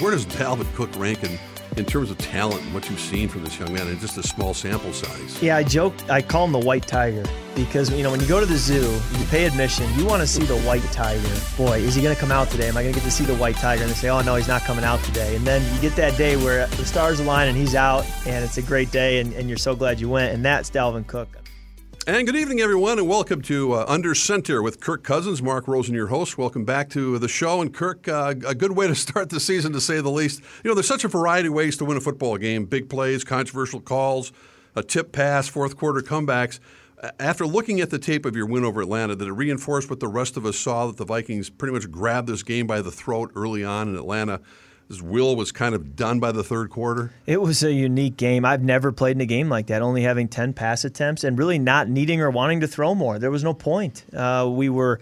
Where does Dalvin Cook rank in, in terms of talent and what you've seen from this young man in just a small sample size? Yeah, I joke. I call him the white tiger because you know when you go to the zoo, you pay admission. You want to see the white tiger. Boy, is he going to come out today? Am I going to get to see the white tiger? And they say, oh no, he's not coming out today. And then you get that day where the stars align and he's out, and it's a great day, and, and you're so glad you went. And that's Dalvin Cook. And good evening, everyone, and welcome to uh, Under Center with Kirk Cousins. Mark Rosen, your host. Welcome back to the show. And Kirk, uh, a good way to start the season, to say the least. You know, there's such a variety of ways to win a football game: big plays, controversial calls, a tip pass, fourth quarter comebacks. After looking at the tape of your win over Atlanta, did it reinforce what the rest of us saw that the Vikings pretty much grabbed this game by the throat early on in Atlanta? His will was kind of done by the third quarter? It was a unique game. I've never played in a game like that, only having 10 pass attempts and really not needing or wanting to throw more. There was no point. Uh, we were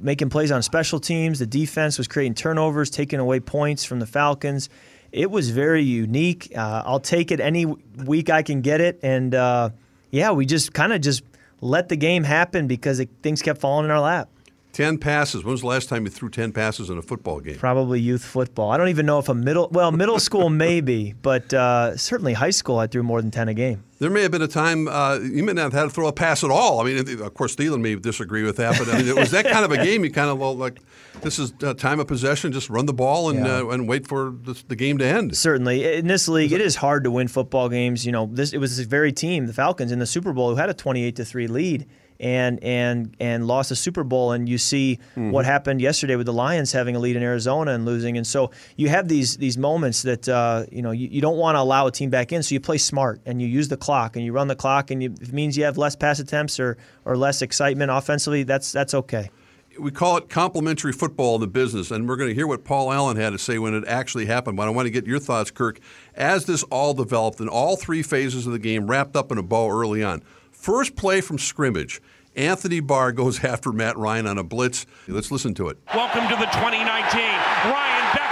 making plays on special teams. The defense was creating turnovers, taking away points from the Falcons. It was very unique. Uh, I'll take it any week I can get it. And uh, yeah, we just kind of just let the game happen because it, things kept falling in our lap. 10 passes. When was the last time you threw 10 passes in a football game? Probably youth football. I don't even know if a middle, well, middle school maybe, but uh, certainly high school I threw more than 10 a game. There may have been a time uh, you may not have had to throw a pass at all. I mean, of course, Thielen may disagree with that, but I mean, it was that kind of a game. You kind of like, this is time of possession, just run the ball and yeah. uh, and wait for the, the, game to end. Certainly, in this league, it is hard to win football games. You know, this it was this very team, the Falcons, in the Super Bowl, who had a twenty-eight to three lead and and and lost a Super Bowl. And you see mm-hmm. what happened yesterday with the Lions having a lead in Arizona and losing. And so you have these these moments that uh, you know you, you don't want to allow a team back in. So you play smart and you use the clock and you run the clock. And you, it means you have less pass attempts or or less excitement offensively, that's that's okay. We call it complementary football in the business, and we're going to hear what Paul Allen had to say when it actually happened. But I want to get your thoughts, Kirk, as this all developed and all three phases of the game wrapped up in a bow early on. First play from scrimmage. Anthony Barr goes after Matt Ryan on a blitz. Let's listen to it. Welcome to the 2019. Ryan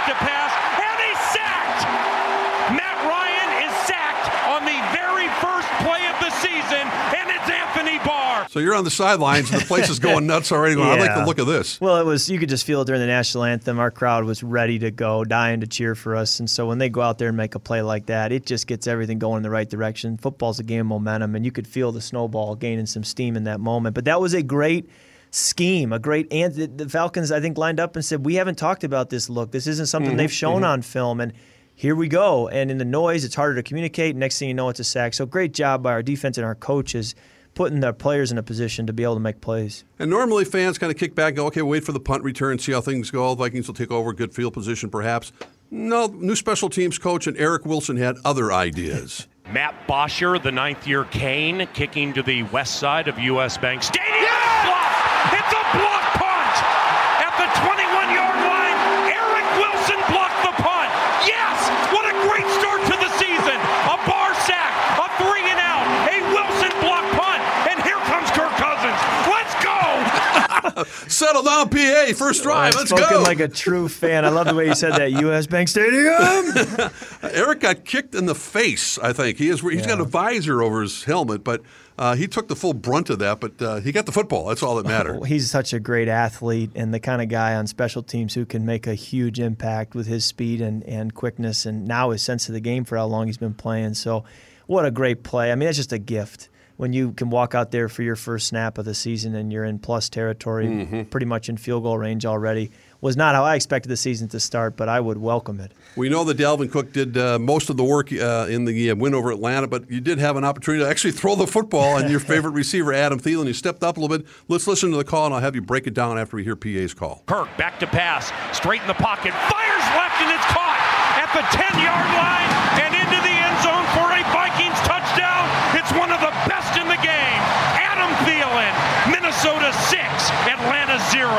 So you're on the sidelines, and the place is going nuts already. Going, yeah. I like the look of this. Well, it was you could just feel it during the national anthem. Our crowd was ready to go, dying to cheer for us. And so when they go out there and make a play like that, it just gets everything going in the right direction. Football's a game of momentum, and you could feel the snowball gaining some steam in that moment. But that was a great scheme, a great and the Falcons I think lined up and said, "We haven't talked about this look. This isn't something mm-hmm, they've shown mm-hmm. on film." And here we go. And in the noise, it's harder to communicate. Next thing you know, it's a sack. So great job by our defense and our coaches putting their players in a position to be able to make plays. And normally fans kind of kick back, go, okay, wait for the punt return, see how things go. The Vikings will take over, good field position perhaps. No, new special teams coach and Eric Wilson had other ideas. Matt Bosher, the ninth year Cane, kicking to the west side of U.S. Bank Stadium. Yeah! Block! It's a block punt at the 21 yard line. Eric Wilson blocked the punt. Yes! What a great start to the season. A bar sack, a three and out, a Wilson block punt, and here comes Kirk Cousins. Let's go! Settle down, PA. First drive. Let's go. like a true fan. I love the way you said that. U.S. Bank Stadium. Eric got kicked in the face. I think he is. He's yeah. got a visor over his helmet, but uh, he took the full brunt of that. But uh, he got the football. That's all that mattered. Oh, he's such a great athlete and the kind of guy on special teams who can make a huge impact with his speed and, and quickness, and now his sense of the game for how long he's been playing. So, what a great play! I mean, that's just a gift when you can walk out there for your first snap of the season and you're in plus territory, mm-hmm. pretty much in field goal range already. Was not how I expected the season to start, but I would welcome it. We know that Dalvin Cook did uh, most of the work uh, in the uh, win over Atlanta, but you did have an opportunity to actually throw the football, and your favorite receiver, Adam Thielen, he stepped up a little bit. Let's listen to the call, and I'll have you break it down after we hear PA's call. Kirk back to pass, straight in the pocket, fires left, and it's caught at the 10 yard line and into the end zone for a Vikings touchdown. It's one of the best in the game. Adam Thielen, Minnesota 6, Atlanta 0.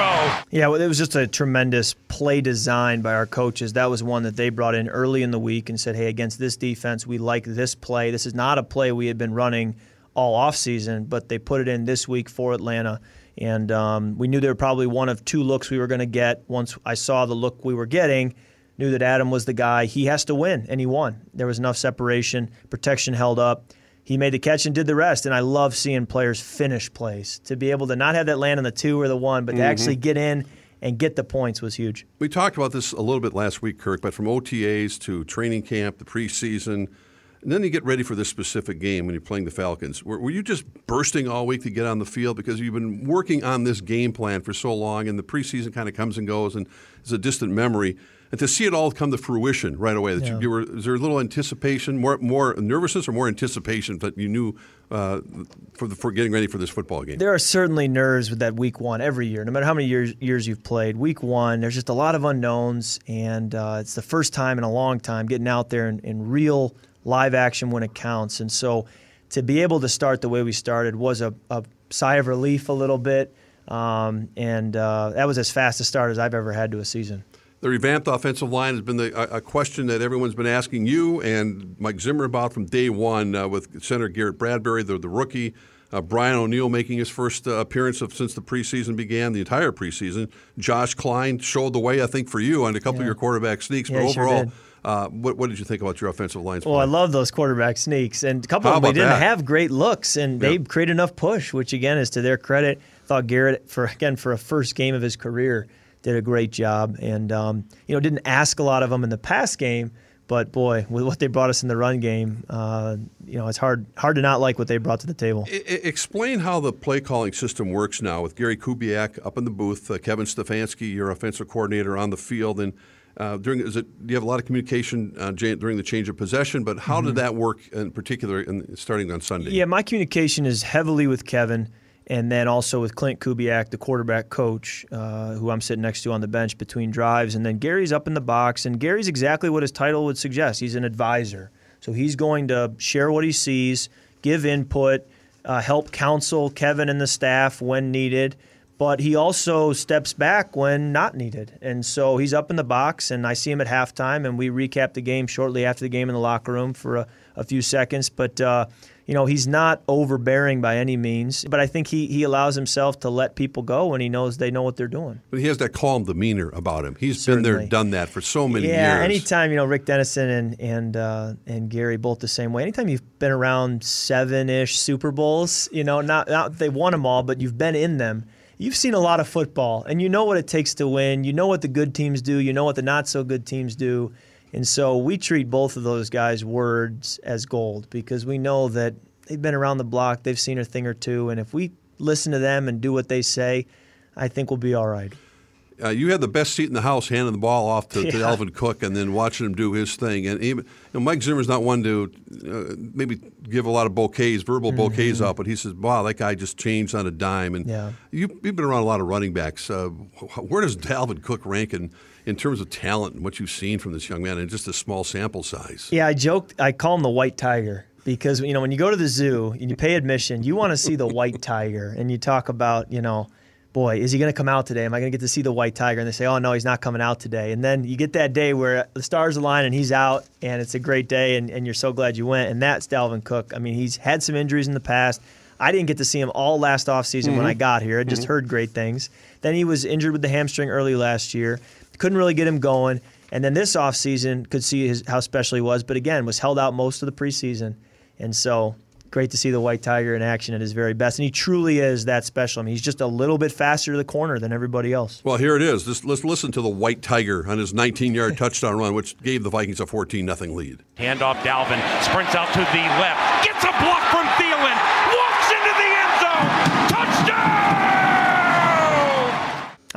Yeah, well, it was just a tremendous play design by our coaches. That was one that they brought in early in the week and said, hey, against this defense, we like this play. This is not a play we had been running all offseason, but they put it in this week for Atlanta. And um, we knew there were probably one of two looks we were going to get. Once I saw the look we were getting, knew that Adam was the guy. He has to win, and he won. There was enough separation, protection held up. He made the catch and did the rest. And I love seeing players finish plays to be able to not have that land on the two or the one, but to mm-hmm. actually get in and get the points was huge. We talked about this a little bit last week, Kirk, but from OTAs to training camp, the preseason, and then you get ready for this specific game when you're playing the Falcons. Were, were, you just bursting all week to get on the field because you've been working on this game plan for so long, and the preseason kind of comes and goes and is a distant memory? And to see it all come to fruition right away, that yeah. you, you, were, is there a little anticipation, more more nervousness, or more anticipation that you knew uh, for the, for getting ready for this football game? There are certainly nerves with that week one every year, no matter how many years years you've played. Week one, there's just a lot of unknowns, and uh, it's the first time in a long time getting out there in, in real live action when it counts. And so to be able to start the way we started was a, a sigh of relief a little bit. Um, and uh, that was as fast a start as I've ever had to a season. The revamped offensive line has been the, a, a, question that everyone's been asking you and Mike Zimmer about from day one uh, with center Garrett Bradbury, the, the rookie. Uh, Brian O'Neill making his first uh, appearance of, since the preseason began, the entire preseason. Josh Kline showed the way, I think, for you on a couple yeah. of your quarterback sneaks. Yeah, but overall, sure uh, what, what, did you think about your offensive line? Well, I love those quarterback sneaks, and a couple How of them they didn't that? have great looks, and they created enough push, which again is to their credit. Thought Garrett for again for a first game of his career did a great job, and um, you know didn't ask a lot of them in the pass game, but boy, with what they brought us in the run game, uh, you know it's hard hard to not like what they brought to the table. I, explain how the play calling system works now with Gary Kubiak up in the booth, uh, Kevin Stefanski, your offensive coordinator on the field, and uh, during is it do you have a lot of communication uh, during the change of possession? But how mm-hmm. did that work in particular, in, starting on Sunday? Yeah, my communication is heavily with Kevin, and then also with Clint Kubiak, the quarterback coach, uh, who I'm sitting next to on the bench between drives, and then Gary's up in the box, and Gary's exactly what his title would suggest. He's an advisor, so he's going to share what he sees, give input, uh, help counsel Kevin and the staff when needed but he also steps back when not needed. And so he's up in the box, and I see him at halftime, and we recap the game shortly after the game in the locker room for a, a few seconds. But, uh, you know, he's not overbearing by any means, but I think he, he allows himself to let people go when he knows they know what they're doing. But he has that calm demeanor about him. He's Certainly. been there, and done that for so many yeah, years. Yeah, anytime, you know, Rick Dennison and, and, uh, and Gary both the same way. Anytime you've been around seven ish Super Bowls, you know, not, not they won them all, but you've been in them you've seen a lot of football and you know what it takes to win. You know what the good teams do, you know what the not so good teams do. And so we treat both of those guys' words as gold because we know that they've been around the block, they've seen a thing or two, and if we listen to them and do what they say, I think we'll be all right. Uh, you had the best seat in the house, handing the ball off to, yeah. to Dalvin Cook, and then watching him do his thing. And even you know, Mike Zimmer's not one to uh, maybe give a lot of bouquets, verbal mm-hmm. bouquets out, but he says, "Wow, that guy just changed on a dime." And yeah. you, have been around a lot of running backs. Uh, where does Dalvin Cook rank in, in terms of talent and what you've seen from this young man and just a small sample size? Yeah, I joked. I call him the white tiger because you know when you go to the zoo and you pay admission, you want to see the white tiger, and you talk about you know boy, is he going to come out today? Am I going to get to see the white tiger? And they say, oh, no, he's not coming out today. And then you get that day where the stars align and he's out and it's a great day and, and you're so glad you went. And that's Dalvin Cook. I mean, he's had some injuries in the past. I didn't get to see him all last offseason mm-hmm. when I got here. I just mm-hmm. heard great things. Then he was injured with the hamstring early last year. Couldn't really get him going. And then this offseason could see his, how special he was, but again, was held out most of the preseason. And so great to see the White Tiger in action at his very best. And he truly is that special. I mean, he's just a little bit faster to the corner than everybody else. Well, here it is. Let's, let's listen to the White Tiger on his 19 yard touchdown run, which gave the Vikings a 14 0 lead. Handoff Dalvin, sprints out to the left, gets a block from Thielen,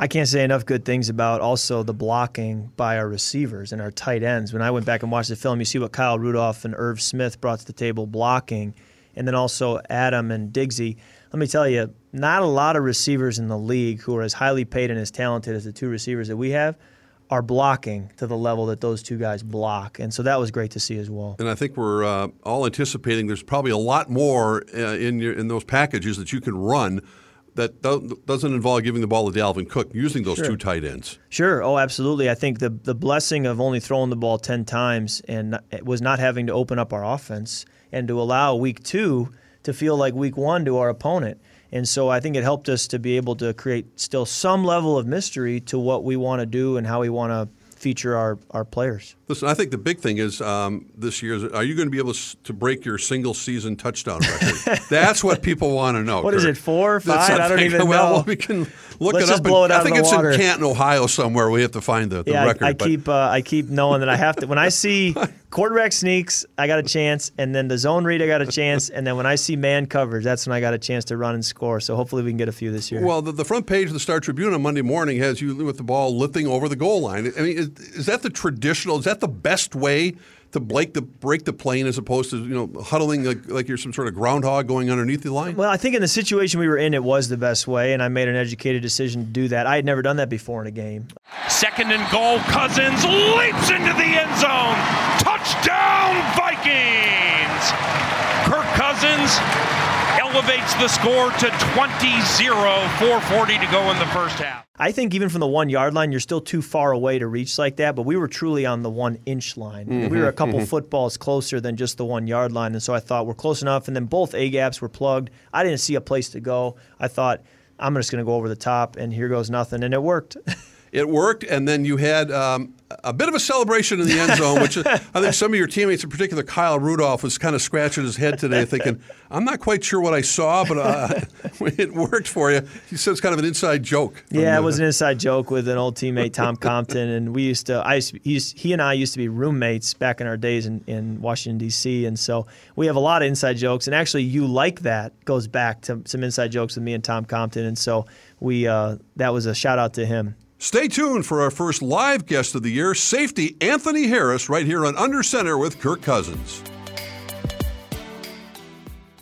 I can't say enough good things about also the blocking by our receivers and our tight ends. When I went back and watched the film, you see what Kyle Rudolph and Irv Smith brought to the table blocking and then also Adam and Diggsy. Let me tell you, not a lot of receivers in the league who are as highly paid and as talented as the two receivers that we have are blocking to the level that those two guys block. And so that was great to see as well. And I think we're uh, all anticipating there's probably a lot more uh, in, your, in those packages that you can run that doesn't involve giving the ball to Dalvin Cook, using those sure. two tight ends. Sure. Oh, absolutely. I think the the blessing of only throwing the ball ten times and was not having to open up our offense and to allow week two to feel like week one to our opponent. And so I think it helped us to be able to create still some level of mystery to what we want to do and how we want to feature our, our players. Listen, I think the big thing is um, this year is are you going to be able to break your single season touchdown record? That's what people want to know. What Kirk. is it, four, five? I don't even well, know. Well, we can look Let's it up. Blow it out I think it's water. in Canton, Ohio somewhere. We have to find the, the yeah, record. I, I keep uh, I keep knowing that I have to. When I see quarterback sneaks, I got a chance, and then the zone read, I got a chance, and then when I see man coverage, that's when I got a chance to run and score. So hopefully we can get a few this year. Well, the, the front page of the Star Tribune on Monday morning has you with the ball lifting over the goal line. I mean, is, is that the traditional? Is that the best way? to break the break the plane as opposed to you know huddling like, like you're some sort of groundhog going underneath the line? Well, I think in the situation we were in, it was the best way, and I made an educated decision to do that. I had never done that before in a game. Second and goal, Cousins leaps into the end zone. Touchdown, Vikings! Kirk Cousins elevates the score to 20 0, 440 to go in the first half. I think even from the one yard line, you're still too far away to reach like that, but we were truly on the one inch line. Mm-hmm, we were a couple mm-hmm. footballs closer than just the one yard line, and so I thought we're close enough. And then both A gaps were plugged. I didn't see a place to go. I thought, I'm just going to go over the top, and here goes nothing, and it worked. it worked, and then you had um, a bit of a celebration in the end zone, which I think some of your teammates, in particular Kyle Rudolph, was kind of scratching his head today, thinking, "I'm not quite sure what I saw, but uh, it worked for you." He said it's kind of an inside joke. Yeah, it was an inside joke with an old teammate, Tom Compton, and we used to. I used to, he, he and I used to be roommates back in our days in, in Washington D.C., and so we have a lot of inside jokes. And actually, you like that goes back to some inside jokes with me and Tom Compton, and so we uh, that was a shout out to him. Stay tuned for our first live guest of the year, safety Anthony Harris, right here on Under Center with Kirk Cousins.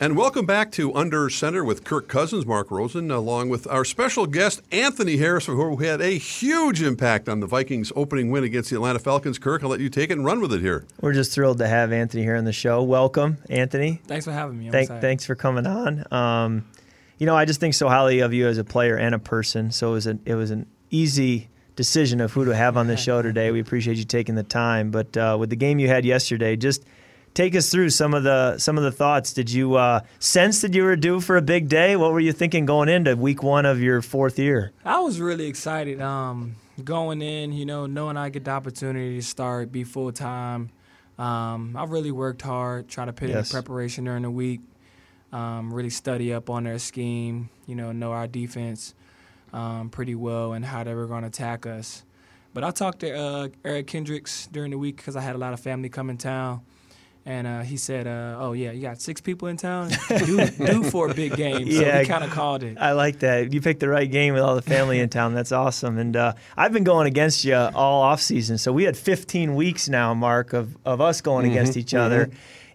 And welcome back to Under Center with Kirk Cousins, Mark Rosen, along with our special guest, Anthony Harris, who had a huge impact on the Vikings' opening win against the Atlanta Falcons. Kirk, I'll let you take it and run with it here. We're just thrilled to have Anthony here on the show. Welcome, Anthony. Thanks for having me. Thank, thanks for coming on. Um, you know, I just think so highly of you as a player and a person. So it was, a, it was an easy decision of who to have on the show today. We appreciate you taking the time. But uh, with the game you had yesterday, just take us through some of the some of the thoughts. Did you uh, sense that you were due for a big day? What were you thinking going into week one of your fourth year? I was really excited. Um, going in, you know, knowing I get the opportunity to start, be full time. Um, I really worked hard, trying to put yes. in preparation during the week. Um, really study up on their scheme. You know, know our defense um, pretty well and how they were going to attack us. But I talked to uh, Eric Kendricks during the week because I had a lot of family come in town. And uh, he said, uh, "Oh yeah, you got six people in town, due, due for a big game." So yeah, he kind of called it. I like that. You picked the right game with all the family in town. That's awesome. And uh, I've been going against you all off season, so we had 15 weeks now, Mark, of of us going mm-hmm, against each mm-hmm. other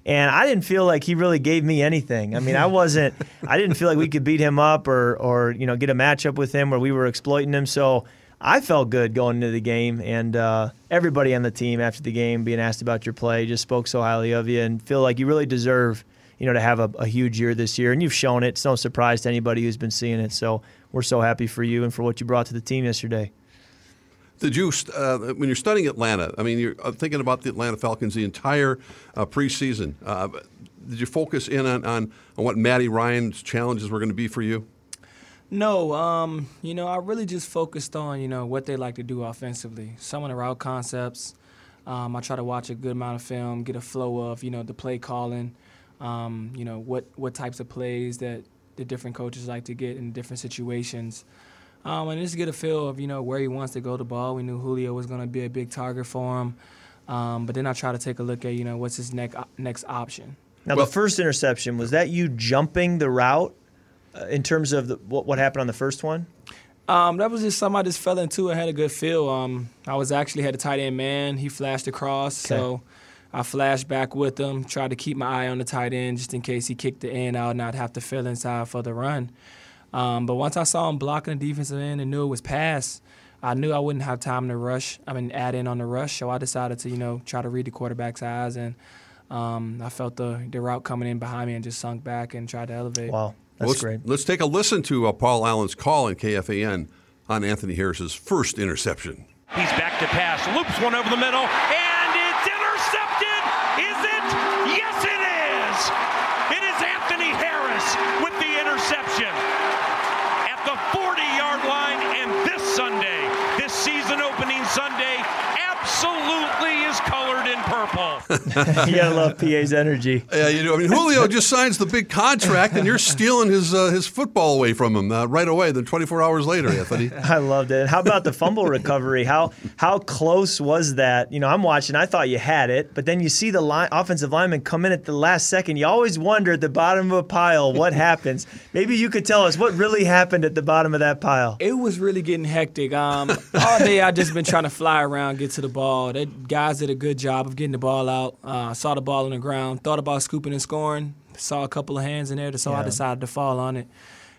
and I didn't feel like he really gave me anything. I mean, I wasn't. I didn't feel like we could beat him up or or you know get a matchup with him where we were exploiting him. So I felt good going into the game, and uh, everybody on the team after the game being asked about your play just spoke so highly of you and feel like you really deserve you know to have a, a huge year this year, and you've shown it. It's no surprise to anybody who's been seeing it. So we're so happy for you and for what you brought to the team yesterday. Did you, uh, when you're studying Atlanta, I mean, you're thinking about the Atlanta Falcons the entire uh, preseason. Uh, did you focus in on, on, on what Matty Ryan's challenges were going to be for you? No, um, you know, I really just focused on, you know, what they like to do offensively. Some of the route concepts. Um, I try to watch a good amount of film, get a flow of, you know, the play calling, um, you know, what, what types of plays that the different coaches like to get in different situations. Um, and just get a feel of you know where he wants to go the ball. We knew Julio was going to be a big target for him, um, but then I try to take a look at you know what's his next next option. Now well, the first interception was that you jumping the route uh, in terms of the, what, what happened on the first one. Um, that was just something I just fell into. I had a good feel. Um, I was actually had a tight end man. He flashed across, okay. so I flashed back with him. Tried to keep my eye on the tight end just in case he kicked the end out, and I'd have to fill inside for the run. Um, but once I saw him blocking the defensive end and knew it was pass, I knew I wouldn't have time to rush. I mean, add in on the rush. So I decided to, you know, try to read the quarterback's eyes, and um, I felt the the route coming in behind me and just sunk back and tried to elevate. Wow, that's let's, great. Let's take a listen to uh, Paul Allen's call in KFAN on Anthony Harris's first interception. He's back to pass, loops one over the middle, and season opening Sunday, at absolutely is colored in purple. you gotta love PA's energy. Yeah, you do. I mean, Julio just signs the big contract, and you're stealing his uh, his football away from him uh, right away. Then 24 hours later, Anthony. I loved it. How about the fumble recovery? How how close was that? You know, I'm watching. I thought you had it, but then you see the line, offensive lineman come in at the last second. You always wonder at the bottom of a pile what happens. Maybe you could tell us what really happened at the bottom of that pile. It was really getting hectic. Um, all day I just been trying to fly around, get to the ball. That guys did a good job of getting the ball out. Uh, saw the ball on the ground. Thought about scooping and scoring. Saw a couple of hands in there, so yeah. I decided to fall on it.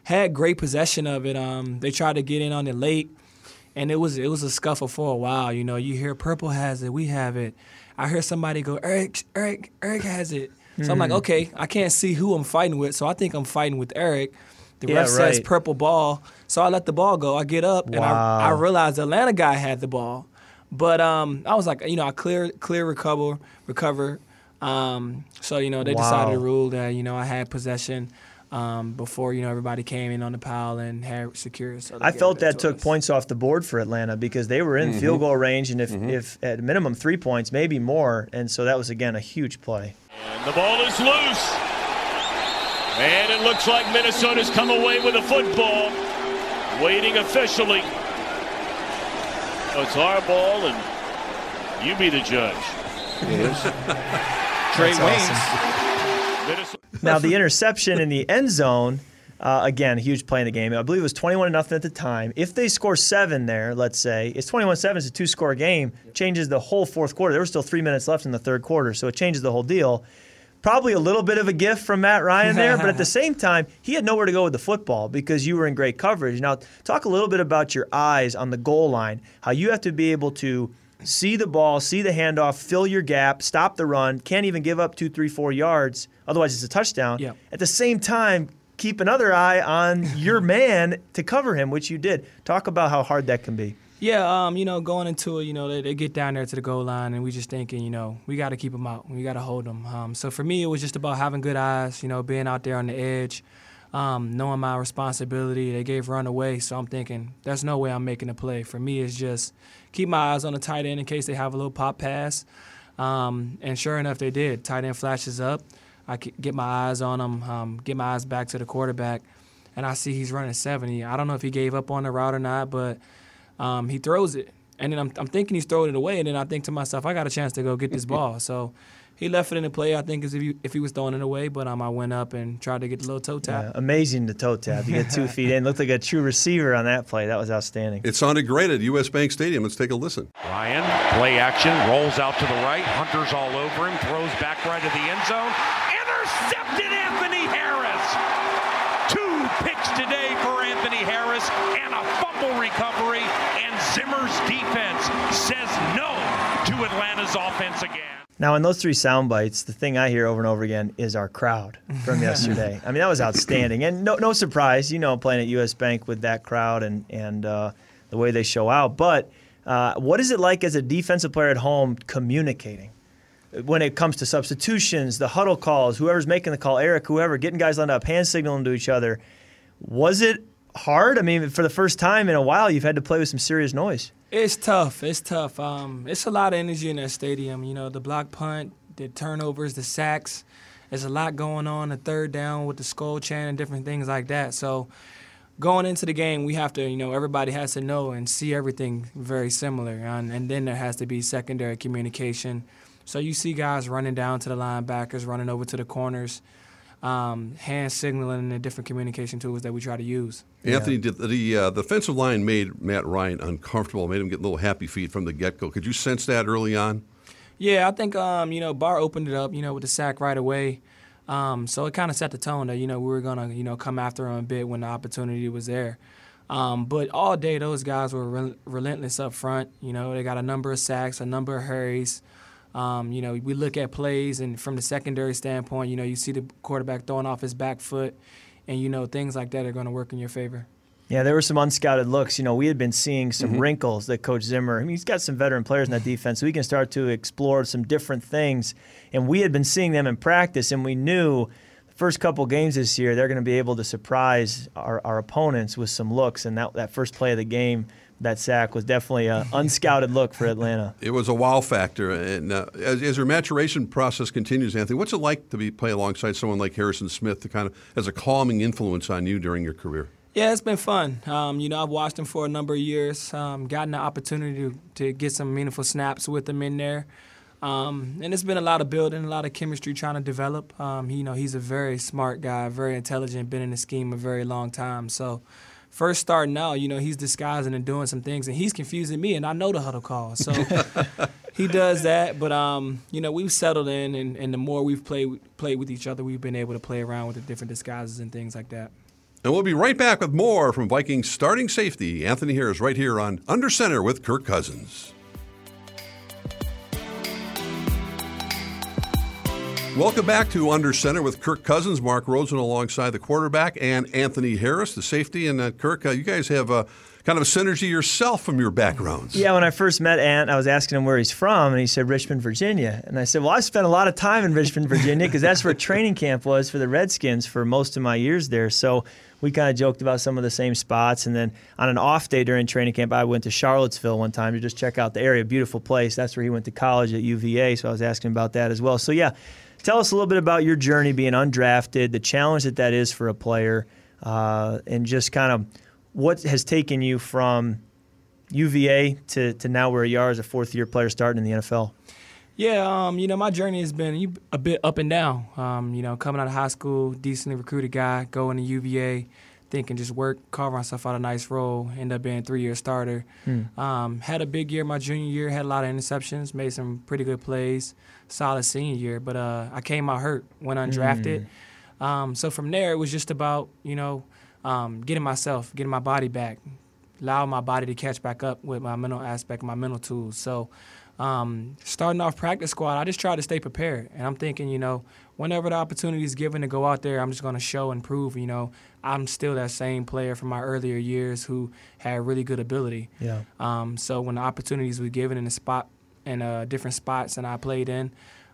Had great possession of it. Um, they tried to get in on it late, and it was it was a scuffle for a while. You know, you hear Purple has it, we have it. I hear somebody go, Eric, Eric, Eric has it. So mm. I'm like, hmm. okay, I can't see who I'm fighting with, so I think I'm fighting with Eric. The yeah, ref right. says purple ball, so I let the ball go. I get up wow. and I, I realized the Atlanta guy had the ball, but um, I was like, you know, I clear clear recover recover. Um, so you know they wow. decided to rule that you know I had possession. Um, before you know everybody came in on the pile and had secured. So I felt that took us. points off the board for Atlanta because they were in mm-hmm. field goal range, and if, mm-hmm. if at minimum three points, maybe more, and so that was again a huge play. And the ball is loose. And it looks like Minnesota's come away with a football. Waiting officially. Oh, it's our ball, and you be the judge. It is. Trae Waynes. Now, the interception in the end zone. Uh, again, huge play in the game. I believe it was 21 nothing at the time. If they score seven there, let's say, it's 21 7, it's a two score game, changes the whole fourth quarter. There were still three minutes left in the third quarter, so it changes the whole deal probably a little bit of a gift from Matt Ryan there, but at the same time, he had nowhere to go with the football because you were in great coverage. Now, talk a little bit about your eyes on the goal line, how you have to be able to see the ball, see the handoff, fill your gap, stop the run, can't even give up two, three, four yards, otherwise it's a touchdown. Yep. At the same time, keep another eye on your man to cover him, which you did. Talk about how hard that can be. Yeah, um, you know, going into it, you know, they, they, get down there to the goal line, and we just thinking, you know, we got to keep them out. We got to hold them. Um, so for me, it was just about having good eyes, you know, being out there on the edge, um, knowing my responsibility. They gave run away, so I'm thinking, there's no way I'm making a play. For me, it's just keep my eyes on the tight end in case they have a little pop pass. Um, and sure enough, they did. Tight end flashes up. I get my eyes on him, um, get my eyes back to the quarterback, and I see he's running 70. I don't know if he gave up on the route or not, but – um, he throws it, and then I'm, I'm thinking he's throwing it away, and then I think to myself, I got a chance to go get this ball. So he left it in the play. I think as if he, if he was throwing it away, but um, I went up and tried to get the little toe tap. Yeah, amazing the toe tap. You get two feet in. Looked like a true receiver on that play. That was outstanding. It sounded great at U.S. Bank Stadium. Let's take a listen. Ryan, play action, rolls out to the right. Hunter's all over him, throws back right to the end zone. Fumble recovery Zimmer's defense says no to Atlanta's offense again. Now, in those three sound bites, the thing I hear over and over again is our crowd from yesterday. I mean, that was outstanding, and no, no surprise, you know, playing at U.S. Bank with that crowd and and uh, the way they show out. But uh, what is it like as a defensive player at home communicating? When it comes to substitutions, the huddle calls, whoever's making the call, Eric, whoever, getting guys lined up, hand signaling to each other, was it hard? I mean, for the first time in a while, you've had to play with some serious noise. It's tough. It's tough. Um, it's a lot of energy in that stadium. You know, the block punt, the turnovers, the sacks. There's a lot going on. The third down with the skull chant and different things like that. So going into the game, we have to, you know, everybody has to know and see everything very similar. And, and then there has to be secondary communication. So you see guys running down to the linebackers, running over to the corners um, hand signaling and the different communication tools that we try to use. Anthony, yeah. the uh, the defensive line made Matt Ryan uncomfortable, made him get a little happy feet from the get go. Could you sense that early on? Yeah, I think um, you know Barr opened it up, you know, with the sack right away. Um, so it kind of set the tone that you know we were gonna you know come after him a bit when the opportunity was there. Um, but all day those guys were re- relentless up front. You know they got a number of sacks, a number of hurries. Um, you know, we look at plays, and from the secondary standpoint, you know, you see the quarterback throwing off his back foot, and you know things like that are going to work in your favor. Yeah, there were some unscouted looks. You know, we had been seeing some mm-hmm. wrinkles that Coach Zimmer. I mean, he's got some veteran players in that defense, so we can start to explore some different things. And we had been seeing them in practice, and we knew the first couple games this year they're going to be able to surprise our, our opponents with some looks. And that that first play of the game that sack was definitely an unscouted look for Atlanta. It was a wow factor. And uh, as, as your maturation process continues, Anthony, what's it like to be play alongside someone like Harrison Smith to kind of as a calming influence on you during your career? Yeah, it's been fun. Um, you know, I've watched him for a number of years, um, gotten the opportunity to, to get some meaningful snaps with him in there. Um, and it's been a lot of building, a lot of chemistry trying to develop. Um, you know, he's a very smart guy, very intelligent, been in the scheme a very long time. So, first starting out, you know, he's disguising and doing some things, and he's confusing me, and I know the huddle call. So he does that. But um, you know, we've settled in, and, and the more we've played played with each other, we've been able to play around with the different disguises and things like that. And we'll be right back with more from Vikings starting safety Anthony Harris right here on Under Center with Kirk Cousins. Welcome back to Under Center with Kirk Cousins, Mark Rosen alongside the quarterback, and Anthony Harris, the safety. And uh, Kirk, uh, you guys have a kind of a synergy yourself from your backgrounds. Yeah, when I first met Ant, I was asking him where he's from, and he said Richmond, Virginia. And I said, Well, I spent a lot of time in Richmond, Virginia, because that's where training camp was for the Redskins for most of my years there. So we kind of joked about some of the same spots. And then on an off day during training camp, I went to Charlottesville one time to just check out the area. Beautiful place. That's where he went to college at UVA. So I was asking about that as well. So, yeah, tell us a little bit about your journey being undrafted, the challenge that that is for a player, uh, and just kind of what has taken you from UVA to, to now where you are as a fourth year player starting in the NFL. Yeah, um, you know, my journey has been a bit up and down. Um, you know, coming out of high school, decently recruited guy, going to UVA, thinking just work, carve myself out a nice role, end up being a three year starter. Hmm. Um, had a big year my junior year, had a lot of interceptions, made some pretty good plays, solid senior year, but uh, I came out hurt, went undrafted. Hmm. Um, so from there, it was just about, you know, um, getting myself, getting my body back, allow my body to catch back up with my mental aspect, my mental tools. So um, starting off practice squad, I just try to stay prepared. And I'm thinking, you know, whenever the opportunity is given to go out there, I'm just going to show and prove, you know, I'm still that same player from my earlier years who had really good ability. Yeah. Um, so when the opportunities were given in the spot, in uh, different spots and I played in,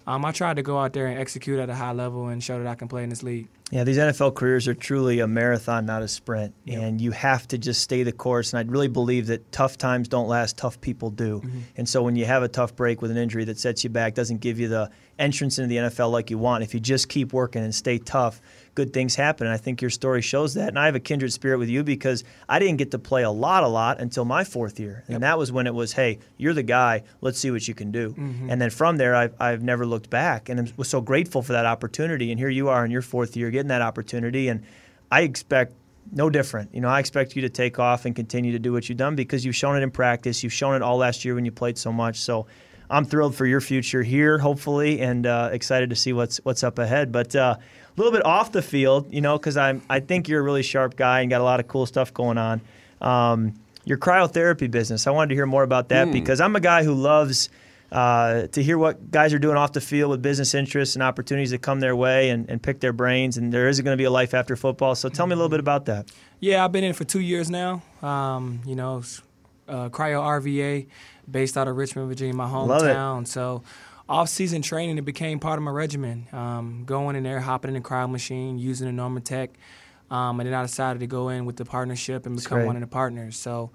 um, I tried to go out there and execute at a high level and show that I can play in this league. Yeah, these NFL careers are truly a marathon, not a sprint. And you have to just stay the course. And I really believe that tough times don't last, tough people do. Mm-hmm. And so when you have a tough break with an injury that sets you back, doesn't give you the entrance into the NFL like you want, if you just keep working and stay tough, good things happen. And I think your story shows that. And I have a kindred spirit with you because I didn't get to play a lot, a lot until my fourth year. And yep. that was when it was, hey, you're the guy. Let's see what you can do. Mm-hmm. And then from there, I've, I've never looked back. And I was so grateful for that opportunity. And here you are in your fourth year getting that opportunity. And I expect no different. You know, I expect you to take off and continue to do what you've done because you've shown it in practice. You've shown it all last year when you played so much. So I'm thrilled for your future here, hopefully, and uh, excited to see what's what's up ahead. But uh, a little bit off the field, you know, because I'm I think you're a really sharp guy and got a lot of cool stuff going on. Um, your cryotherapy business. I wanted to hear more about that mm. because I'm a guy who loves uh, to hear what guys are doing off the field with business interests and opportunities that come their way and, and pick their brains. And there is going to be a life after football. So tell me a little bit about that. Yeah, I've been in for two years now. Um, you know, uh, Cryo RVA, based out of Richmond, Virginia, my hometown. So off-season training, it became part of my regimen. Um, going in there, hopping in the cryo machine, using the NormaTec, um, and then I decided to go in with the partnership and become one of the partners. So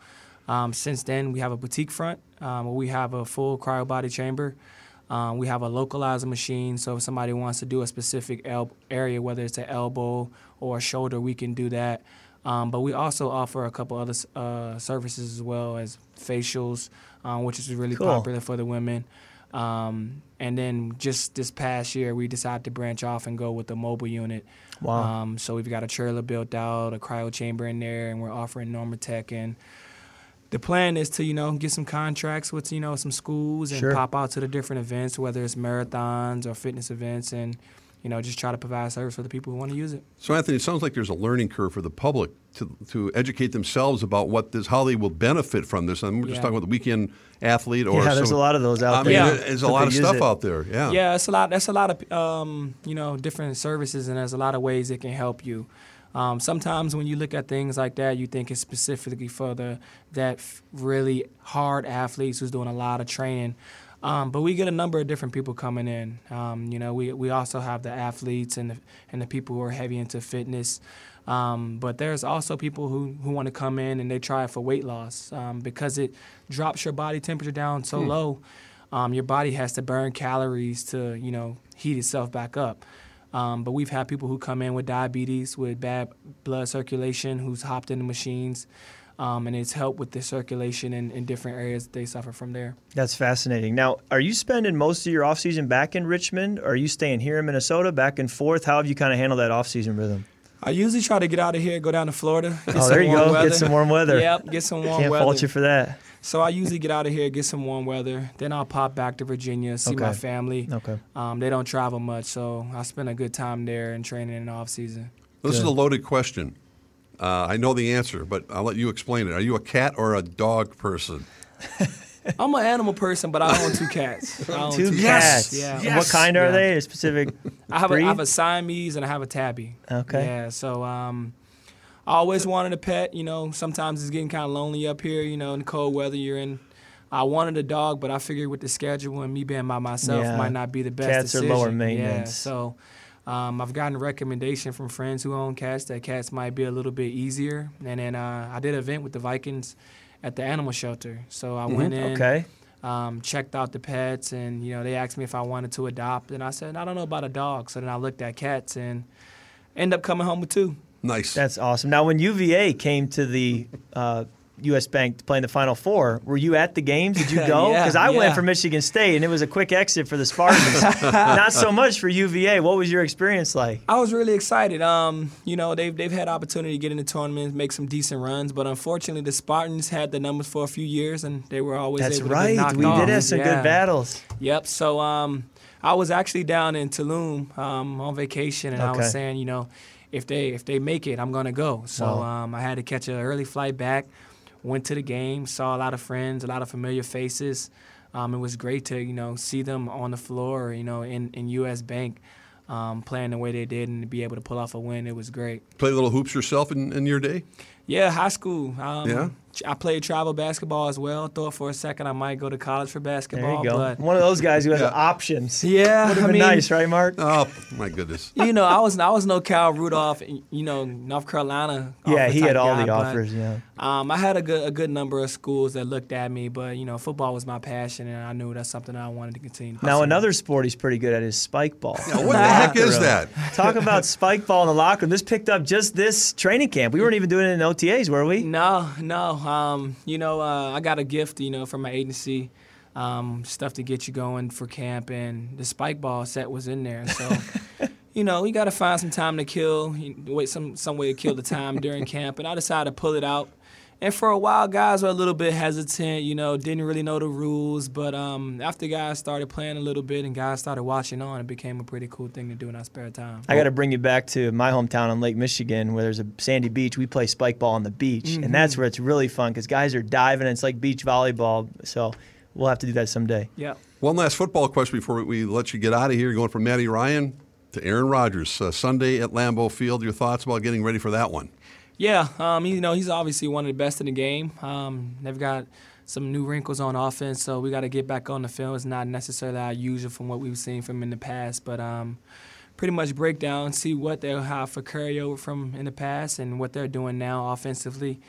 um, since then, we have a boutique front um, where we have a full cryo body chamber. Um, we have a localizer machine, so if somebody wants to do a specific el- area, whether it's an elbow or a shoulder, we can do that. Um, but we also offer a couple other uh, services as well as facials, um, which is really cool. popular for the women. Um, and then just this past year, we decided to branch off and go with the mobile unit. Wow. Um, so we've got a trailer built out, a cryo chamber in there, and we're offering NormaTec. And the plan is to, you know, get some contracts with, you know, some schools and sure. pop out to the different events, whether it's marathons or fitness events, and – you know, just try to provide service for the people who want to use it. So, Anthony, it sounds like there's a learning curve for the public to, to educate themselves about what this, how they will benefit from this. And we're just yeah. talking about the weekend athlete, or yeah, there's some, a lot of those out I there. Mean, yeah. there's a lot of stuff it. out there. Yeah, yeah, it's a lot. That's a lot of um, you know different services, and there's a lot of ways it can help you. Um, sometimes when you look at things like that, you think it's specifically for the that really hard athletes who's doing a lot of training. Um, but we get a number of different people coming in. Um, you know, we, we also have the athletes and the, and the people who are heavy into fitness. Um, but there's also people who, who want to come in and they try it for weight loss um, because it drops your body temperature down so hmm. low. Um, your body has to burn calories to you know heat itself back up. Um, but we've had people who come in with diabetes, with bad blood circulation, who's hopped in the machines. Um, and it's helped with the circulation in, in different areas they suffer from there. That's fascinating. Now, are you spending most of your off season back in Richmond, or are you staying here in Minnesota, back and forth? How have you kind of handled that off season rhythm? I usually try to get out of here, go down to Florida. oh, there you go. Weather. Get some warm weather. Yep, get some warm Can't weather. fault you for that. So I usually get out of here, get some warm weather. Then I'll pop back to Virginia, see okay. my family. Okay. Um, they don't travel much, so I spend a good time there and training in the off season. This good. is a loaded question. Uh, I know the answer, but I'll let you explain it. Are you a cat or a dog person? I'm an animal person, but I own two cats. Own two, two, cats. cats. Yeah. Yes. What kind are yeah. they? A specific. I have breed? a, I have a Siamese and I have a tabby. Okay. Yeah. So um, I always wanted a pet. You know, sometimes it's getting kind of lonely up here. You know, in the cold weather you're in. I wanted a dog, but I figured with the schedule and me being by myself yeah. might not be the best. Cats decision. are lower maintenance. Yeah. So. Um, I've gotten a recommendation from friends who own cats that cats might be a little bit easier. And then uh, I did an event with the Vikings at the animal shelter. So I mm-hmm. went in, okay. um, checked out the pets, and you know they asked me if I wanted to adopt, and I said I don't know about a dog. So then I looked at cats and end up coming home with two. Nice. That's awesome. Now, when UVA came to the uh, U.S. Bank playing the Final Four, were you at the games? Did you go? Because yeah, I yeah. went for Michigan State, and it was a quick exit for the Spartans. Not so much for UVA. What was your experience like? I was really excited. Um, you know, they've they've had opportunity to get into tournaments, make some decent runs, but unfortunately, the Spartans had the numbers for a few years, and they were always That's right. to get knocked we off. did have some yeah. good battles. Yep. So um, I was actually down in Tulum um, on vacation, and okay. I was saying, you know if they if they make it, I'm gonna go. So wow. um, I had to catch an early flight back. Went to the game, saw a lot of friends, a lot of familiar faces. Um, it was great to you know see them on the floor, you know, in, in U.S. Bank, um, playing the way they did, and to be able to pull off a win. It was great. Play a little hoops yourself in, in your day? Yeah, high school. Um, yeah. I played travel basketball as well. Thought for a second I might go to college for basketball. There you go. But One of those guys who has Yeah. options. yeah, Would have I been mean, nice, right, Mark? Oh, my goodness. you know, I was I was no Kyle Rudolph. You know, North Carolina. yeah, he had all guy, the but, offers. Yeah. Um, I had a good a good number of schools that looked at me, but you know, football was my passion, and I knew that's something I wanted to continue. Now pursue. another sport he's pretty good at is spike ball. Now, what the heck is that? Talk about spike ball in the locker room. This picked up just this training camp. We weren't even doing it in OTAs, were we? No, no. Um, you know, uh, I got a gift, you know, from my agency, um, stuff to get you going for camp, and the spike ball set was in there. So, you know, you got to find some time to kill, you- wait some some way to kill the time during camp, and I decided to pull it out. And for a while, guys were a little bit hesitant, you know, didn't really know the rules. But um, after guys started playing a little bit and guys started watching on, it became a pretty cool thing to do in our spare time. I got to bring you back to my hometown on Lake Michigan, where there's a sandy beach. We play spike ball on the beach, Mm-hmm. and that's where it's really fun because guys are diving. And it's like beach volleyball. So we'll have to do that someday. Yeah. One last football question before we let you get out of here. Going from Matty Ryan to Aaron Rodgers. Uh, Sunday at Lambeau Field. Your thoughts about getting ready for that one? Yeah, um, you know, he's obviously one of the best in the game. Um, they've got some new wrinkles on offense, so we got to get back on the film. It's not necessarily our usual from what we've seen from him in the past, but um, pretty much break down, see what they'll have for carryover from in the past and what they're doing now offensively,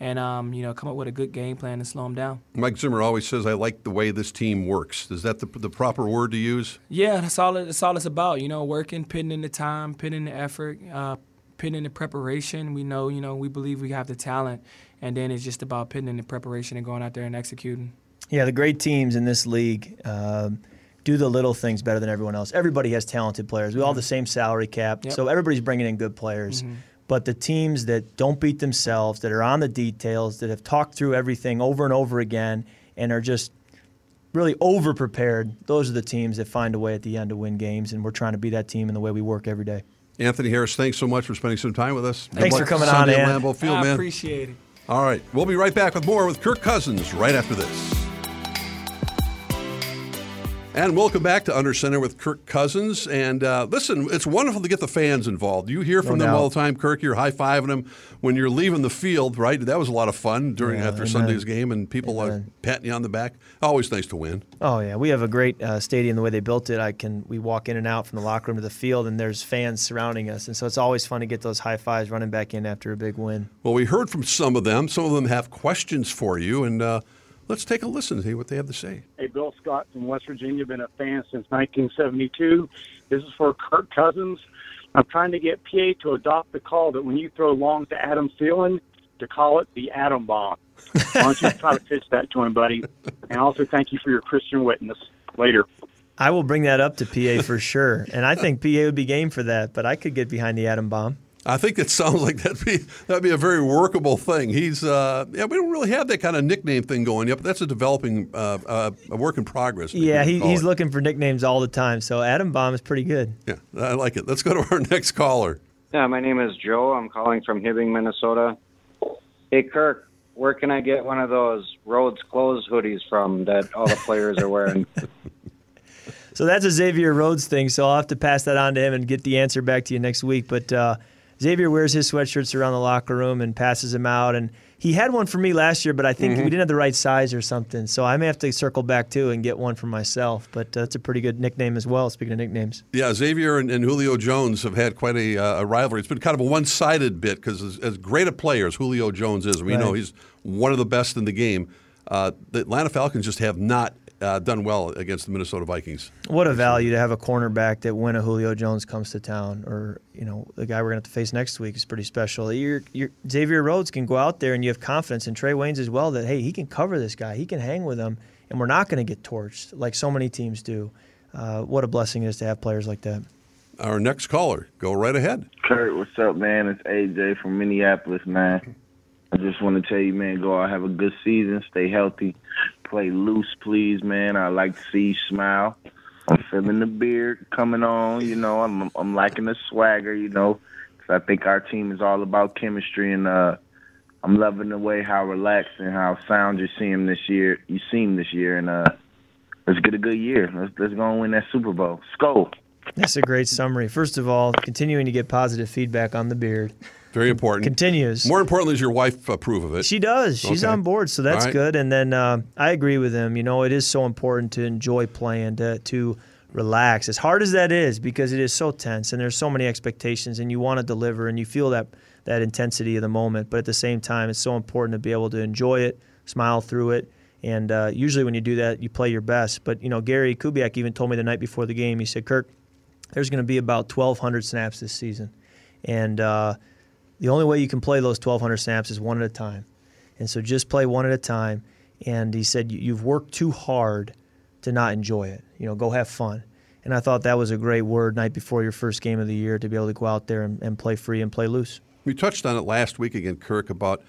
and um, you know, come up with a good game plan to slow them down. Mike Zimmer always says, I like the way this team works. Is that the, the proper word to use? Yeah, that's all. It, that's all it's about. You know, working, putting in the time, putting in the effort, uh, putting in the preparation. We know, you know, we believe we have the talent, and then it's just about putting in the preparation and going out there and executing. Yeah, the great teams in this league um, do the little things better than everyone else. Everybody has talented players. We all have the same salary cap, Yep. so everybody's bringing in good players. But the teams that don't beat themselves, that are on the details, that have talked through everything over and over again, and are just really over prepared, those are the teams that find a way at the end to win games. And we're trying to be that team in the way we work every day. Anthony Harris, thanks so much for spending some time with us. Thanks Good for coming on, Sunday at Ant. Lambeau Field, I man. appreciate it. All right, we'll be right back with more with Kirk Cousins right after this. And welcome back to Under Center with Kirk Cousins. And uh, listen, it's wonderful to get the fans involved. You hear from no them doubt. all the time, Kirk. You're high fiving them when you're leaving the field, right? That was a lot of fun during yeah, after amen. Sunday's game, and people amen. are patting you on the back. Always nice to win. Oh yeah, we have a great uh, stadium. The way they built it, I can we walk in and out from the locker room to the field, and there's fans surrounding us, and so it's always fun to get those high fives running back in after a big win. Well, we heard from some of them. Some of them have questions for you, and. Uh, Let's take a listen to see what they have to say. Hey, Bill Scott from West Virginia, been a fan since 1972. This is for Kirk Cousins. I'm trying to get PA to adopt the call that when you throw long to Adam Thielen, to call it the Atom Bomb. Why don't you try to pitch that to him, buddy? And also thank you for your Christian witness. Later. I will bring that up to PA for sure. And I think PA would be game for that, but I could get behind the Atom Bomb. I think it sounds like that'd be that'd be a very workable thing. He's uh, yeah, we don't really have that kind of nickname thing going yet, but that's a developing uh, uh, a work in progress. Yeah, he, he's it. looking for nicknames all the time. So Adam Bomb is pretty good. Yeah, I like it. Let's go to our next caller. Yeah, my name is Joe. I'm calling from Hibbing, Minnesota. Hey, Kirk, where can I get one of those Rhodes Closed hoodies from that all the players are wearing? so that's a Xavier Rhodes thing. So I'll have to pass that on to him and get the answer back to you next week. But uh, Xavier wears his sweatshirts around the locker room and passes them out. And he had one for me last year, but I think mm-hmm. we didn't have the right size or something. So I may have to circle back too and get one for myself. But uh, that's a pretty good nickname as well. Speaking of nicknames, yeah, Xavier and, and Julio Jones have had quite a, uh, a rivalry. It's been kind of a one-sided bit because as, as, great a player as Julio Jones is, we right. know he's one of the best in the game. Uh, the Atlanta Falcons just have not uh, done well against the Minnesota Vikings. What a value to have a cornerback that when a Julio Jones comes to town, or you know the guy we're going to have to face next week is pretty special. You're, you're, Xavier Rhodes can go out there and you have confidence, and Trae Waynes as well that hey he can cover this guy, he can hang with him, and we're not going to get torched like so many teams do. Uh, what a blessing it is to have players like that. Our next caller, go right ahead. Kirk, what's up, man? It's AJ from Minneapolis, man. I just want to tell you, man, go out, have a good season, stay healthy, play loose, please, man. I like to see you smile. I'm feeling the beard coming on, you know. I'm I'm liking the swagger, you know, because I think our team is all about chemistry, and uh, I'm loving the way how relaxed and how sound you see him this year. You see him this year, and uh, let's get a good year. Let's let's go and win that Super Bowl. Skol. That's a great summary. First of all, continuing to get positive feedback on the beard. Very important. Continues. More importantly, does your wife approve of it? She does. She's okay. on board, so that's right. good. And then uh, I agree with him. You know, it is so important to enjoy playing, to, to relax. As hard as that is, because it is so tense and there's so many expectations, and you want to deliver, and you feel that that intensity of the moment. But at the same time, it's so important to be able to enjoy it, smile through it. And uh, usually, when you do that, you play your best. But you know, Gary Kubiak even told me the night before the game. He said, "Kirk, there's going to be about 1,200 snaps this season, and." Uh, the only way you can play those 1,200 snaps is one at a time. And so just play one at a time. And he said, You've worked too hard to not enjoy it. You know, go have fun. And I thought that was a great word night before your first game of the year to be able to go out there and, and play free and play loose. We touched on it last week again, Kirk, about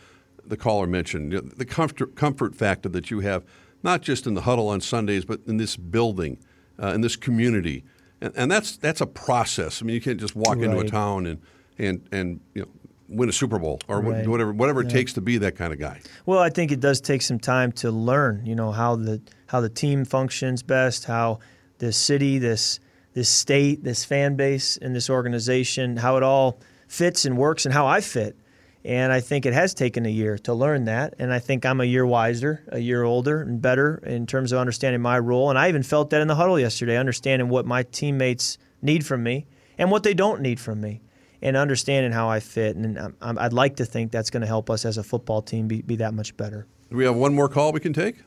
the caller mentioned the comfort, comfort factor that you have, not just in the huddle on Sundays, but in this building, uh, in this community. And, and, that's, that's a process. I mean, you can't just walk right. into a town and, and, and you know, win a Super Bowl or right. whatever whatever it takes to be that kind of guy. Well, I think it does take some time to learn. You know how the how the team functions best, how this city, this this state, this fan base, and this organization, how it all fits and works, and how I fit. And I think it has taken a year to learn that. And I think I'm a year wiser, a year older, and better in terms of understanding my role. And I even felt that in the huddle yesterday, understanding what my teammates need from me and what they don't need from me and understanding how I fit. And I'd like to think that's going to help us as a football team be, be that much better. Do we have one more call we can take?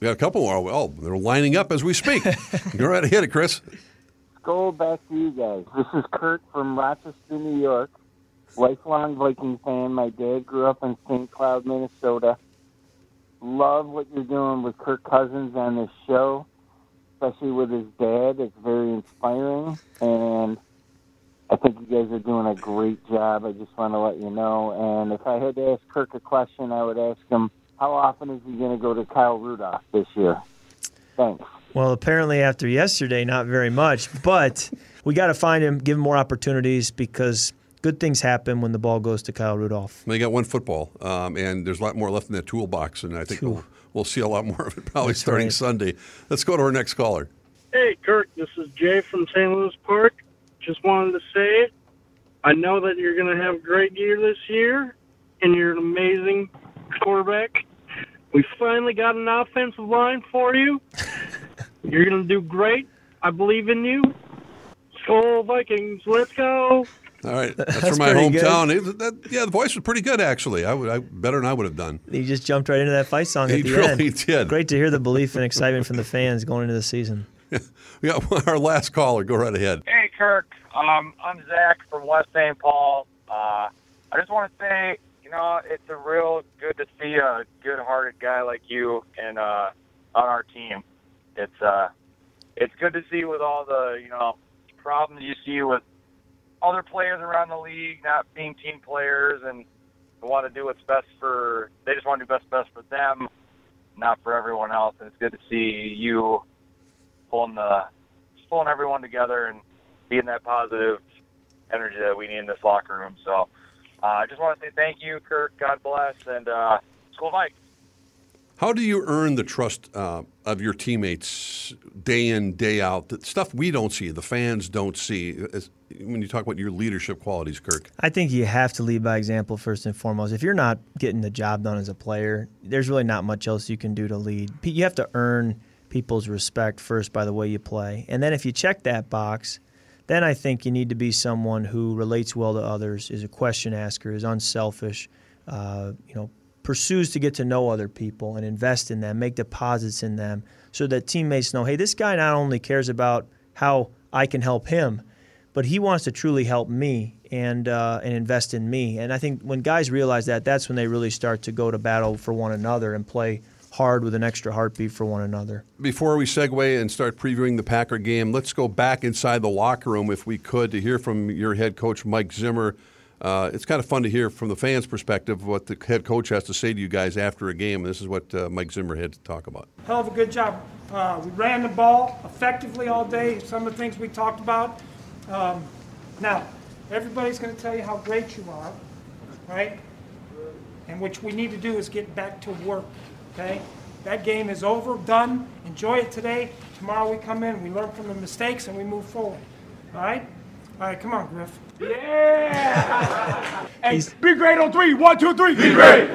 We got a couple more. Well, they're lining up as we speak. Go right ahead, Chris. Go back to you guys. This is Kurt from Rochester, New York. Lifelong Viking fan. My dad grew up in St. Cloud, Minnesota. Love what you're doing with Kirk Cousins on this show, especially with his dad. It's very inspiring. And I think you guys are doing a great job. I just want to let you know. And if I had to ask Kirk a question, I would ask him, how often is he going to go to Kyle Rudolph this year? Thanks. Well, apparently after yesterday, not very much. But we got to find him, give him more opportunities because good things happen when the ball goes to Kyle Rudolph. They got one football, um, and there's a lot more left in that toolbox, and I think we'll, we'll, see a lot more of it probably That's starting right. Sunday. Let's go to our next caller. Hey, Kirk, this is Jay from St. Louis Park. Just wanted to say, I know that you're going to have a great year this year, and you're an amazing quarterback. We finally got an offensive line for you. You're going to do great. I believe in you. Skol Vikings. Let's go. All right, that's, that's from my hometown. It, that, yeah, the voice was pretty good actually. I would I, better than I would have done. He just jumped right into that fight song he at the really end. did. Great to hear the belief and excitement from the fans going into the season. we got our last caller. Go right ahead. Hey, Kirk. Um, I'm Zach from West St. Paul. Uh, I just want to say, you know, it's a real good to see a good-hearted guy like you and uh, on our team. It's uh, it's good to see with all the you know problems you see with other players around the league not being team players and want to do what's best for they just want to do best best for them, not for everyone else. And it's good to see you pulling the pulling everyone together and being that positive energy that we need in this locker room. So uh, I just want to say thank you, Kirk. God bless, and uh, Skol Mike. How do you earn the trust uh, of your teammates day in, day out? The stuff we don't see, the fans don't see. When you talk about your leadership qualities, Kirk, I think you have to lead by example first and foremost. If you're not getting the job done as a player, there's really not much else you can do to lead. You have to earn people's respect first by the way you play, and then if you check that box, then I think you need to be someone who relates well to others, is a question asker, is unselfish, uh, you know, pursues to get to know other people and invest in them, make deposits in them, so that teammates know, hey, this guy not only cares about how I can help him, but he wants to truly help me and uh, and invest in me. And I think when guys realize that, that's when they really start to go to battle for one another and play hard with an extra heartbeat for one another. Before we segue and start previewing the Packer game, let's go back inside the locker room if we could to hear from your head coach Mike Zimmer uh, it's kind of fun to hear from the fans' perspective what the head coach has to say to you guys after a game. This is what uh, Mike Zimmer had to talk about. Hell of a good job. Uh, we ran the ball effectively all day. Some of the things we talked about. Um, now, everybody's going to tell you how great you are, right? And what we need to do is get back to work. Okay, that game is over, done. Enjoy it today. Tomorrow we come in, we learn from the mistakes, and we move forward. All right. All right, come on, Griff. Yeah! hey, be great on three. One, two, three. Be great.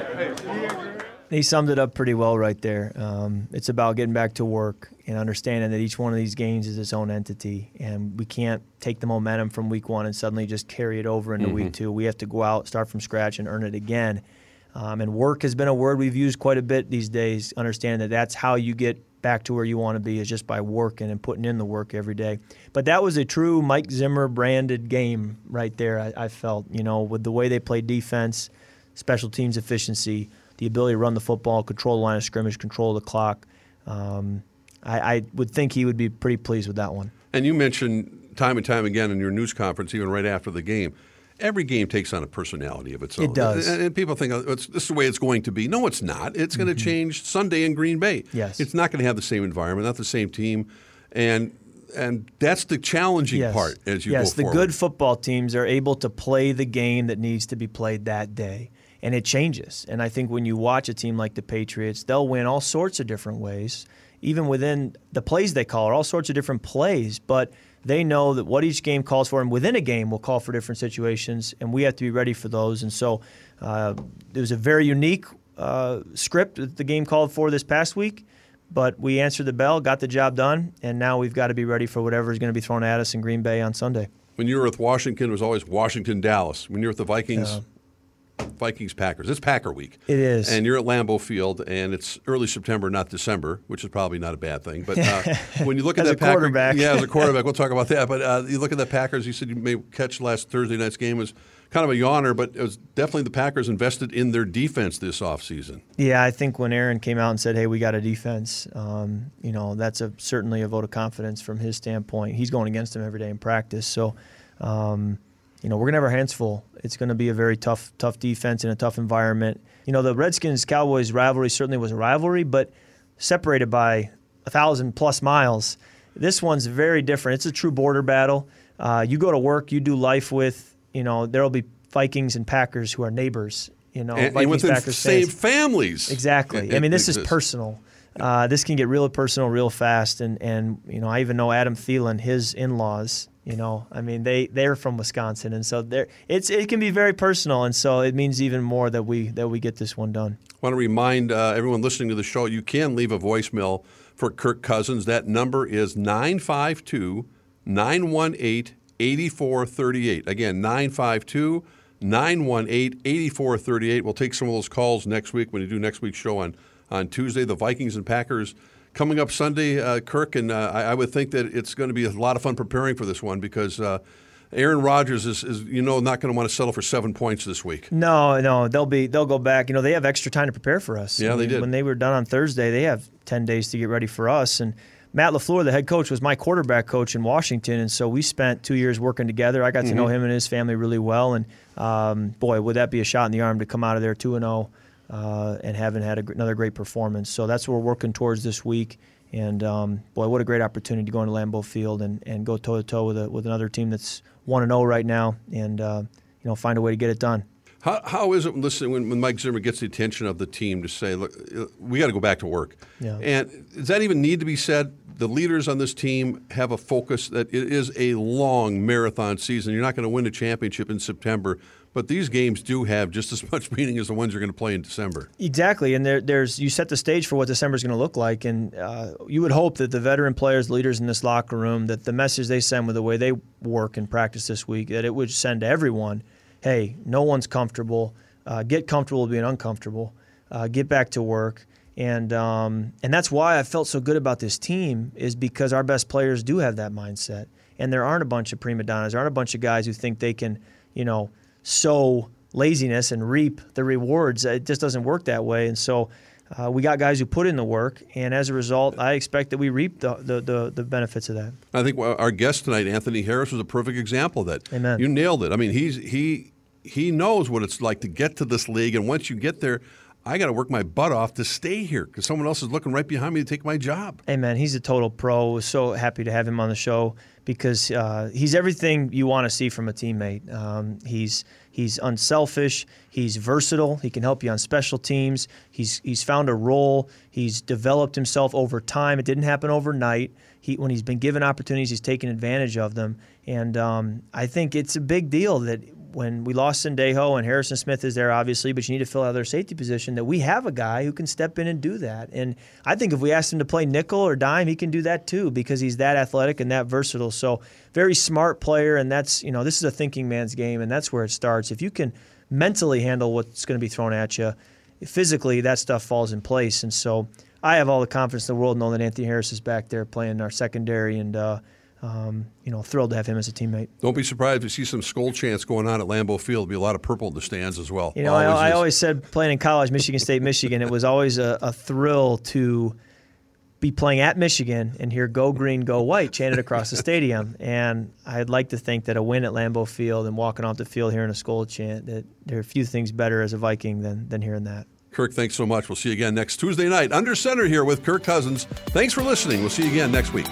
He summed it up pretty well right there. Um, it's about getting back to work and understanding that each one of these games is its own entity, and we can't take the momentum from week one and suddenly just carry it over into mm-hmm. week two. We have to go out, start from scratch, and earn it again. Um, and work has been a word we've used quite a bit these days. Understanding that that's how you get back to where you want to be is just by working and putting in the work every day. But that was a true Mike Zimmer branded game right there. I, I felt, you know, with the way they played defense, special teams efficiency, the ability to run the football, control the line of scrimmage, control the clock. Um, I, I would think he would be pretty pleased with that one. And you mentioned time and time again in your news conference, even right after the game, every game takes on a personality of its own. It does. And, people think oh, this is the way it's going to be. No, it's not. It's going to mm-hmm. change Sunday in Green Bay. Yes. It's not going to have the same environment, not the same team. And and that's the challenging yes. part as you yes, go forward. the good football teams are able to play the game that needs to be played that day. And it changes. And I think when you watch a team like the Patriots, they'll win all sorts of different ways. Even within the plays they call all sorts of different plays, but – they know that what each game calls for, and within a game will call for different situations, and we have to be ready for those. And so uh, it was a very unique uh, script that the game called for this past week, but we answered the bell, got the job done, and now we've got to be ready for whatever is going to be thrown at us in Green Bay on Sunday. When you were with Washington, it was always Washington, Dallas. When you were with the Vikings. Vikings Packers. It's Packer week. It is. And you're at Lambeau Field, and it's early September, not December, which is probably not a bad thing. But uh, when you look at that Packer, quarterback, yeah, as a quarterback, we'll talk about that. But uh, you look at the Packers. You said you may catch last Thursday night's game was kind of a yawner, but it was definitely the Packers invested in their defense this offseason. Yeah, I think when Aaron came out and said, "Hey, we got a defense," um, you know, that's a certainly a vote of confidence from his standpoint. He's going against them every day in practice, so. Um, you know, we're gonna have our hands full. It's gonna be a very tough, tough defense in a tough environment. You know, the Redskins Cowboys rivalry certainly was a rivalry, but separated by a thousand plus miles. This one's very different. It's a true border battle. Uh, you go to work, you do life with. You know, there'll be Vikings and Packers who are neighbors. You know, and, Vikings, and Packers same fans. families. Exactly. I mean, this is personal. uh, this can get real personal real fast. And, and, you know, I even know Adam Thielen, his in laws, you know, I mean, they, they're from Wisconsin. And so they it's, it can be very personal. And so it means even more that we, that we get this one done. I want to remind uh, everyone listening to the show you can leave a voicemail for Kirk Cousins. That number is 952 918 8438. Again, 952 918 8438. We'll take some of those calls next week when you do next week's show on, on Tuesday. The Vikings and Packers coming up Sunday, uh, Kirk, and uh, I, I, would think that it's going to be a lot of fun preparing for this one because. Uh, Aaron Rodgers is, is, you know, not going to want to settle for seven points this week. No, no, they'll be they'll go back. You know, they have extra time to prepare for us. Yeah, I mean, they did. When they were done on Thursday, they have ten days to get ready for us. And Matt LaFleur, the head coach, was my quarterback coach in Washington, and so we spent two years working together. I got mm-hmm. to know him and his family really well, and um, boy, would that be a shot in the arm to come out of there two and zero, oh, uh, and having had a, another great performance. So that's what we're working towards this week. And um, boy, what a great opportunity to go into Lambeau Field and, and go toe to toe with a, with another team that's one and zero oh right now, and uh, you know find a way to get it done. How, how is it listen when, when Mike Zimmer gets the attention of the team to say, look, we got to go back to work? Yeah. And does that even need to be said? The leaders on this team have a focus that it is a long marathon season. You're not going to win a championship in September, but these games do have just as much meaning as the ones you're going to play in December. Exactly, and there, there's you set the stage for what December is going to look like, and uh, you would hope that the veteran players, leaders in this locker room, that the message they send with the way they work and practice this week, that it would send to everyone – hey, no one's comfortable. Uh, get comfortable being uncomfortable. Uh, get back to work. And um, and that's why I felt so good about this team is because our best players do have that mindset, and there aren't a bunch of prima donnas, there aren't a bunch of guys who think they can, you know, sow laziness and reap the rewards. It just doesn't work that way. And so uh, we got guys who put in the work, and as a result, I expect that we reap the, the, the, the, benefits of that. I think our guest tonight, Anthony Harris, was a perfect example of that. Amen. You nailed it. I mean, he's he he knows what it's like to get to this league, and once you get there, I got to work my butt off to stay here because someone else is looking right behind me to take my job. Hey, man, he's a total pro. So happy to have him on the show because uh, he's everything you want to see from a teammate. Um, he's he's unselfish. He's versatile. He can help you on special teams. He's he's found a role. He's developed himself over time. It didn't happen overnight. He, when he's been given opportunities, he's taken advantage of them. And um, I think it's a big deal that when we lost Sendejo and Harrison Smith is there, obviously, but you need to fill out their safety position, that we have a guy who can step in and do that. And I think if we asked him to play nickel or dime, he can do that too because he's that athletic and that versatile. So, very smart player. And that's, you know, this is a thinking man's game, and that's where it starts. If you can mentally handle what's going to be thrown at you, physically, that stuff falls in place. And so, I have all the confidence in the world knowing that Anthony Harris is back there playing our secondary and, uh, um, you know, thrilled to have him as a teammate. Don't be surprised if you see some Skol chants going on at Lambeau Field. There'll be a lot of purple in the stands as well. You know, always I, I, always said playing in college, Michigan State, Michigan, it was always a, a, thrill to be playing at Michigan and hear "Go Green, Go White" chanted across the stadium. And I'd like to think that a win at Lambeau Field and walking off the field hearing a Skol chant, that there are a few things better as a Viking than than hearing that. Kirk, thanks so much. We'll see you again next Tuesday night under center here with Kirk Cousins. Thanks for listening. We'll see you again next week.